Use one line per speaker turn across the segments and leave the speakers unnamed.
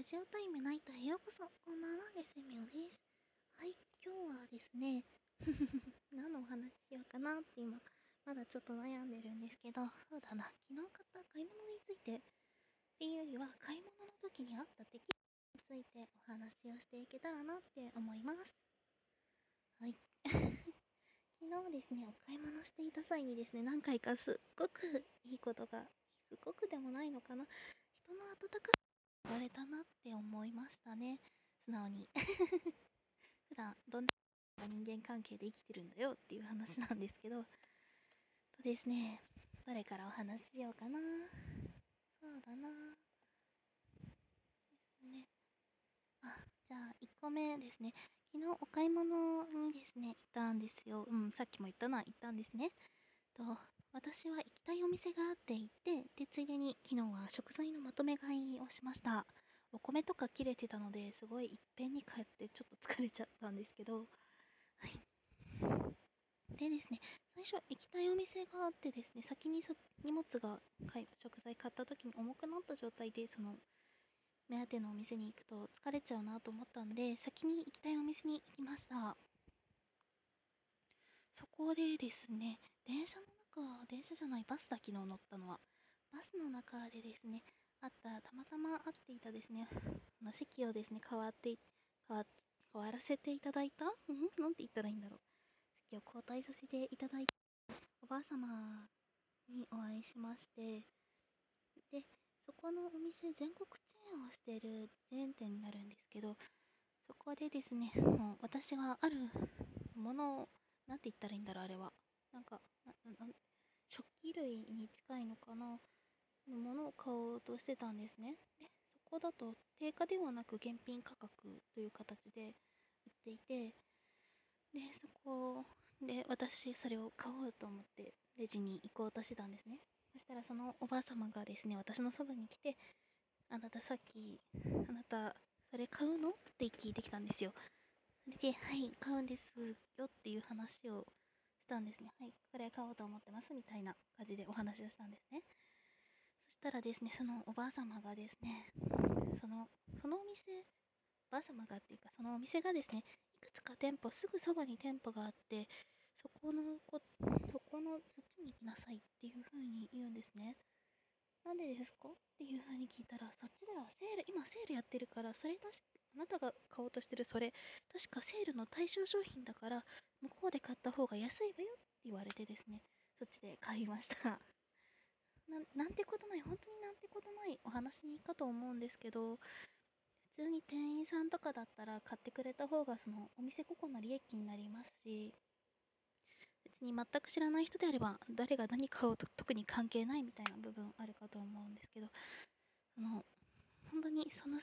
ラジオタイムナイトへようこそ。こんばんは、ゲスミオです。はい、今日はですね、何のお話しようかなって今、まだちょっと悩んでるんですけど、そうだな、昨日買った買い物についてっていうよりは、買い物の時にあった敵についてお話をしていけたらなって思います。はい。昨日ですね、お買い物していた際にですね、何回かすっごくいいことが、すごくでもないのかな、人の温か言われたなって思いましたね。素直に。普段どんな人間関係で生きてるんだよっていう話なんですけど、とですね、どれからお話ししようかな。そうだな。ですね。あ、じゃあ1個目ですね。昨日お買い物にですね、行ったんですよ。うん、さっきも言ったのは行ったんですね。と、私は行きたいお店があって行って、で、ついでに昨日は食材のまとめ買いをしました。お米とか切れてたので、すごいいっぺんに帰ってちょっと疲れちゃったんですけど、はい。でですね、最初行きたいお店があってですね、先に荷物が買い食材買った時に重くなった状態で、その、目当てのお店に行くと疲れちゃうなと思ったんで、先に行きたいお店に行きました。そこでですね、電車のか、電車じゃない、バスだ、昨日乗ったのは。バスの中でですね、あった、たまたま会っていたですね、の席をですね、変わって、変わ、変わらせていただいた？うん？なんて言ったらいいんだろう。席を交代させていただいたおばあ様にお会いしまして、で、そこのお店、全国チェーンをしているチェーン店になるんですけど、そこでですね、もう私があるものを、なんて言ったらいいんだろう、あれは。なんか、食器類に近いのかな？のものを買おうとしてたんですね。で、そこだと定価ではなく現品価格という形で売っていて、で、そこで私それを買おうと思ってレジに行こうとしてたんですね。そしたらそのおばあ様がですね、私のそばに来て、あなたさっき、あなたそれ買うの？って聞いてきたんですよ。それで、はい、買うんですよっていう話をしたんですね。ますみたいな感じでお話をしたんですね。そしたらですね、そのおばあ様がですね、その、そのお店、おばあ様がっていうか、そのお店がですね、いくつか店舗、すぐそばに店舗があって、そこのこ、そこの、そっちに行きなさいっていう風に言うんですね。なんでですか？っていう風に聞いたら、そっちではセール、今セールやってるから、それ確か、あなたが買おうとしてるそれ、確かセールの対象商品だから、向こうで買った方が安いわよって言われてですね、そっちで買いました な。なんてことない、本当になんてことないお話かと思うんですけど、普通に店員さんとかだったら買ってくれた方がそのお店個々の利益になりますし、別に全く知らない人であれば誰が何買おうと特に関係ないみたいな部分あるかと思うんですけど、あの、本当にその、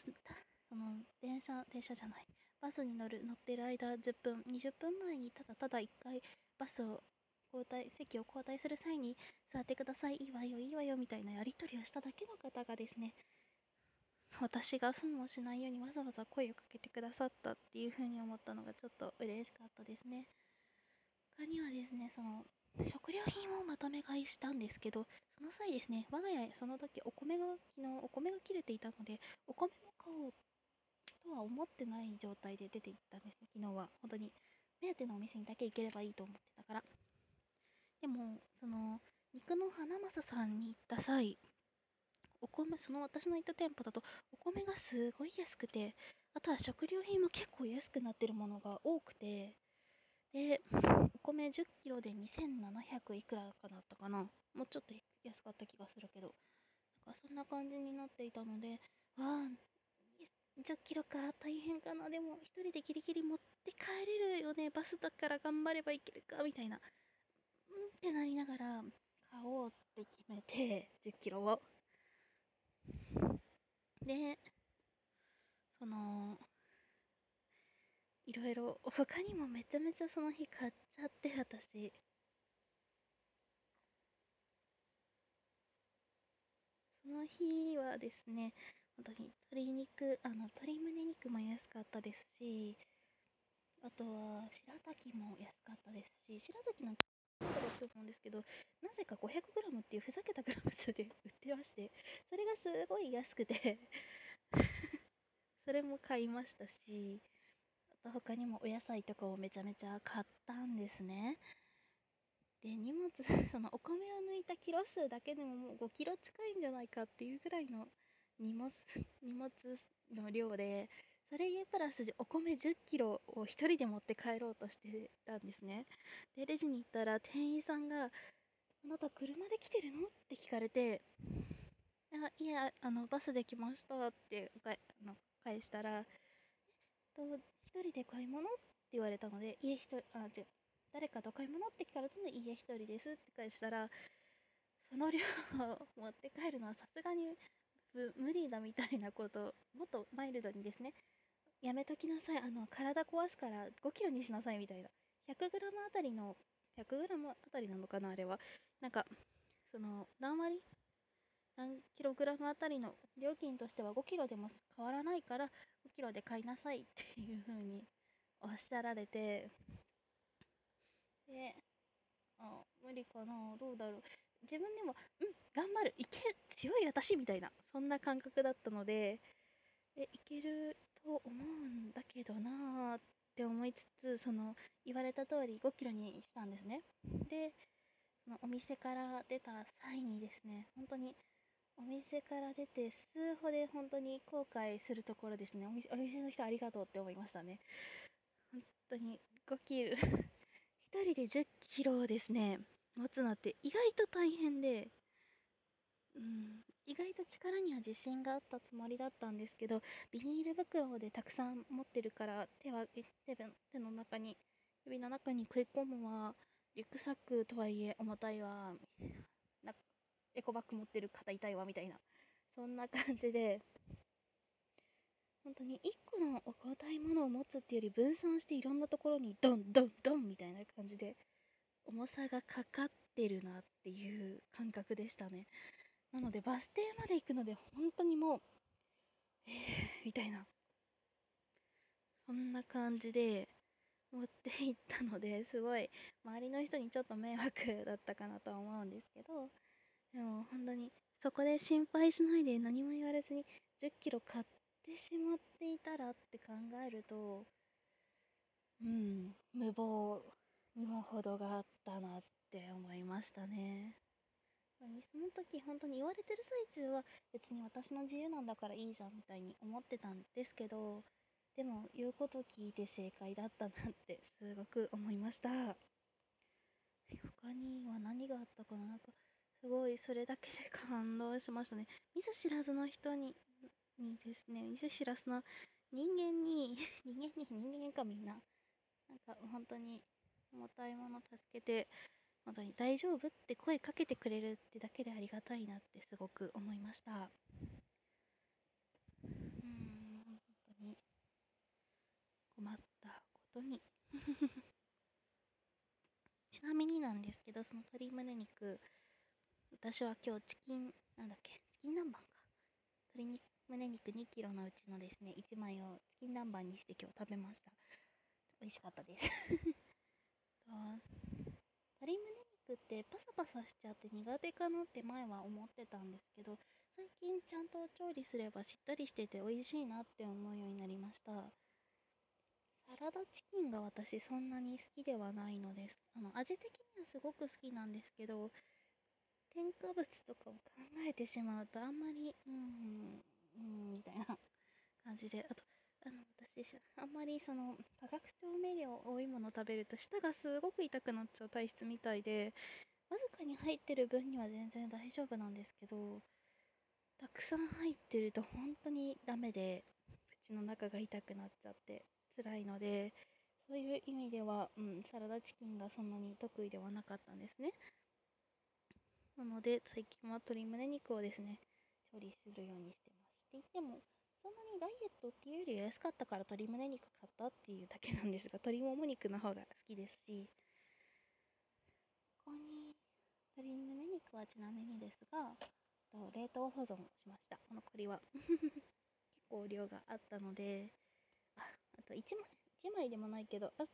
その電車、電車じゃない、バスに乗る、乗ってる間10分、20分前にただただ1回バスを交代、席を交代する際に座ってください、いいわよ、いいわよ、みたいなやり取りをしただけの方がですね、私が損をしないようにわざわざ声をかけてくださったっていうふうに思ったのがちょっと嬉しかったですね。他にはですね、その、食料品をまとめ買いしたんですけど、その際ですね、我が家その時お米が、昨日お米が切れていたので、お米を買おうとは思ってない状態で出て行ったんですね、昨日は。本当に。目当てのお店にだけ行ければいいと思ってたから。でも、その、肉の花正さんに行った際、お米、その私の行った店舗だと、お米がすごい安くて、あとは食料品も結構安くなってるものが多くて、で、お米10キロで2700いくらかだったかな。もうちょっと安かった気がするけど。なんかそんな感じになっていたので、わあ、10キロか、大変かな。でも、一人でギリギリ持って帰れるよね。バスだから頑張ればいけるか、みたいな。ってなりながら、買おうって決めて、10キロを。で、その、いろいろ、他にもめちゃめちゃその日買っちゃって、私。その日はですね、本当に鶏肉、あの、鶏胸肉も安かったですし、あとは、白滝も安かったですし、白滝なんか、と思うんですけど、なぜか 500g っていうふざけたグラム数で 売ってまして、それがすごい安くて それも買いましたし、あと他にもお野菜とかをめちゃめちゃ買ったんですね。で、荷物、そのお米を抜いたキロ数だけでももう5キロ近いんじゃないかっていうぐらいの荷物、荷物の量で、それプラスお米10キロを1人で持って帰ろうとしてたんですね。で、レジに行ったら店員さんが、あなた車で来てるの？って聞かれて、あいや、あの、バスで来ましたってあの返したら、えっと、1人で買い物？って言われたので、いえ、1人、あ、違う、誰かと買い物？って聞かれたので、いいえ、1人ですって返したら、その量を持って帰るのはさすがに無理だみたいなこともっとマイルドにですね、やめときなさい。あの、体壊すから5キロにしなさいみたいな。100グラムあたりの、100グラムあたりなのかな、あれは。なんか、その、何割？何キログラムあたりの料金としては5キロでも変わらないから5キロで買いなさいっていう風におっしゃられて、で、あ、無理かな、どうだろう。自分でも、うん、頑張る、いける、強い私みたいな、そんな感覚だったので、え、いけると思うんだけどなーって思いつつ、その、言われた通り5キロにしたんですね。で、そのお店から出た際にですね、本当に、お店から出て数歩で本当に後悔するところですね。お店お店の人ありがとうって思いましたね。本当に5キロ 1人で10キロをですね、持つのって意外と大変で、うん、意外と力には自信があったつもりだったんですけど、ビニール袋でたくさん持ってるから手は手の中に、指の中に食い込むは、リュックサックとはいえ重たいわ、なエコバッグ持ってる肩痛いわみたいな、そんな感じで、本当に1個の重たいものを持つっていうより分散していろんなところにドンドンドンみたいな感じで重さがかかってるなっていう感覚でしたね。なのでバス停まで行くので本当にもう、えー、みたいな。そんな感じで持って行ったのですごい周りの人にちょっと迷惑だったかなとは思うんですけど、でも本当にそこで心配しないで何も言われずに10キロ買ってしまっていたらって考えると、うん、無謀にも程があったなって思いましたね。その時本当に言われてる最中は別に私の自由なんだからいいじゃんみたいに思ってたんですけどでも言うこと聞いて正解だったなってすごく思いました。他には何があったかななんかすごいそれだけで感動しましたね。見ず知らずの人ににですね見ず知らずの人間に 人間に人間かみんな。なんか本当に重たいもの助けて、本当に大丈夫って声かけてくれるってだけでありがたいなってすごく思いました。うん、本当に困ったことに ちなみになんですけど、その鶏胸肉、私は今日チキン、なんだっけ、チキン南蛮か。鶏胸肉2キロのうちのですね、1枚をチキン南蛮にして今日食べました。美味しかったです鶏胸肉ってパサパサしちゃって苦手かなって前は思ってたんですけど最近ちゃんと調理すればしっとりしてて美味しいなって思うようになりました。サラダチキンが私そんなに好きではないのです。あの味的にはすごく好きなんですけど添加物とかを考えてしまうとあんまりうんうんみたいな感じであとあの私あんまりその化学調味料多いもの食べると舌がすごく痛くなっちゃう体質みたいでわずかに入ってる分には全然大丈夫なんですけどたくさん入ってると本当にダメで口の中が痛くなっちゃって辛いのでそういう意味では、うん、サラダチキンがそんなに得意ではなかったんですね。なので最近は鶏胸肉をですね処理するようにしてます。って言ってもそんなにダイエットっていうより安かったから鶏胸肉買ったっていうだけなんですが、鶏もも肉の方が好きですし、ここに鶏胸肉はちなみにですが、冷凍保存しました。この栗は。結構量があったので、ああと1枚 ,1 枚でもないけど、あ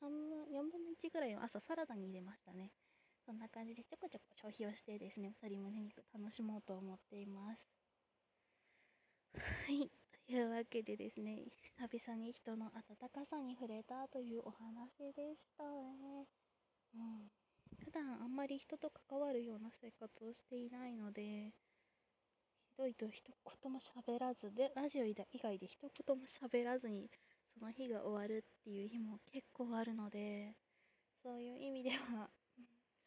半分、4分の1ぐらいを朝サラダに入れましたね。そんな感じでちょこちょこ消費をしてですね、鶏胸肉楽しもうと思っています。はい。というわけでですね、久々に人の温かさに触れたというお話でしたね。うん。普段あんまり人と関わるような生活をしていないので、ひどいと一言も喋らずで、ラジオ以外で一言も喋らずに、その日が終わるっていう日も結構あるので、そういう意味では、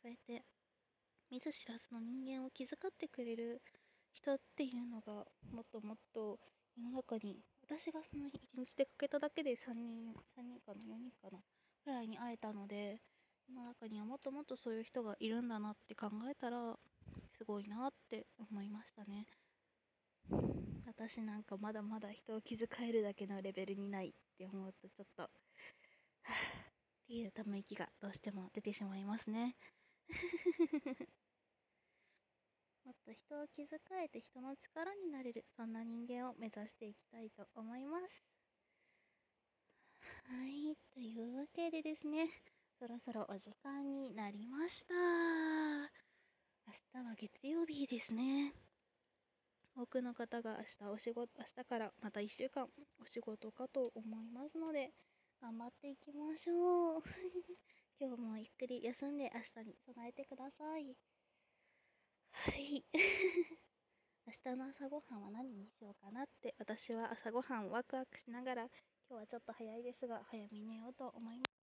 そうやって見ず知らずの人間を気遣ってくれる人っていうのがもっともっと世の中に私がその1日出かけただけで3人3人かな4人かなぐらいに会えたので世の中にはもっともっとそういう人がいるんだなって考えたらすごいなって思いましたね。私なんかまだまだ人を気遣えるだけのレベルにないって思うとちょっとはぁっていうため息がどうしても出てしまいますね。もっと人を気遣えて人の力になれるそんな人間を目指していきたいと思います。はい。というわけでですねそろそろお時間になりました。明日は月曜日ですね。多くの方が明日お仕事明日からまた1週間お仕事かと思いますので頑張っていきましょう。今日もゆっくり休んで明日に備えてください。はい 明日の朝ごはんは何にしようかなって私は朝ごはんワクワクしながら今日はちょっと早いですが早めに寝ようと思います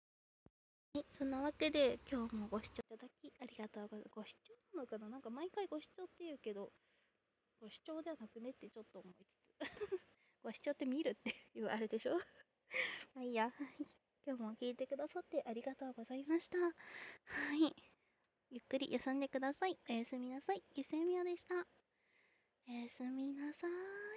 はい、そんなわけで今日もご視聴いただきありがとうございます。ご視聴なのかな？なんか毎回ご視聴って言うけど、ご視聴ではなくねってちょっと思いつつ。ご視聴って見るっていうあれでしょ？まあいいや。今日も聞いてくださってありがとうございました。はい。ゆっくり休んでください。おやすみなさい。ゆせみやでした。おやすみなさい。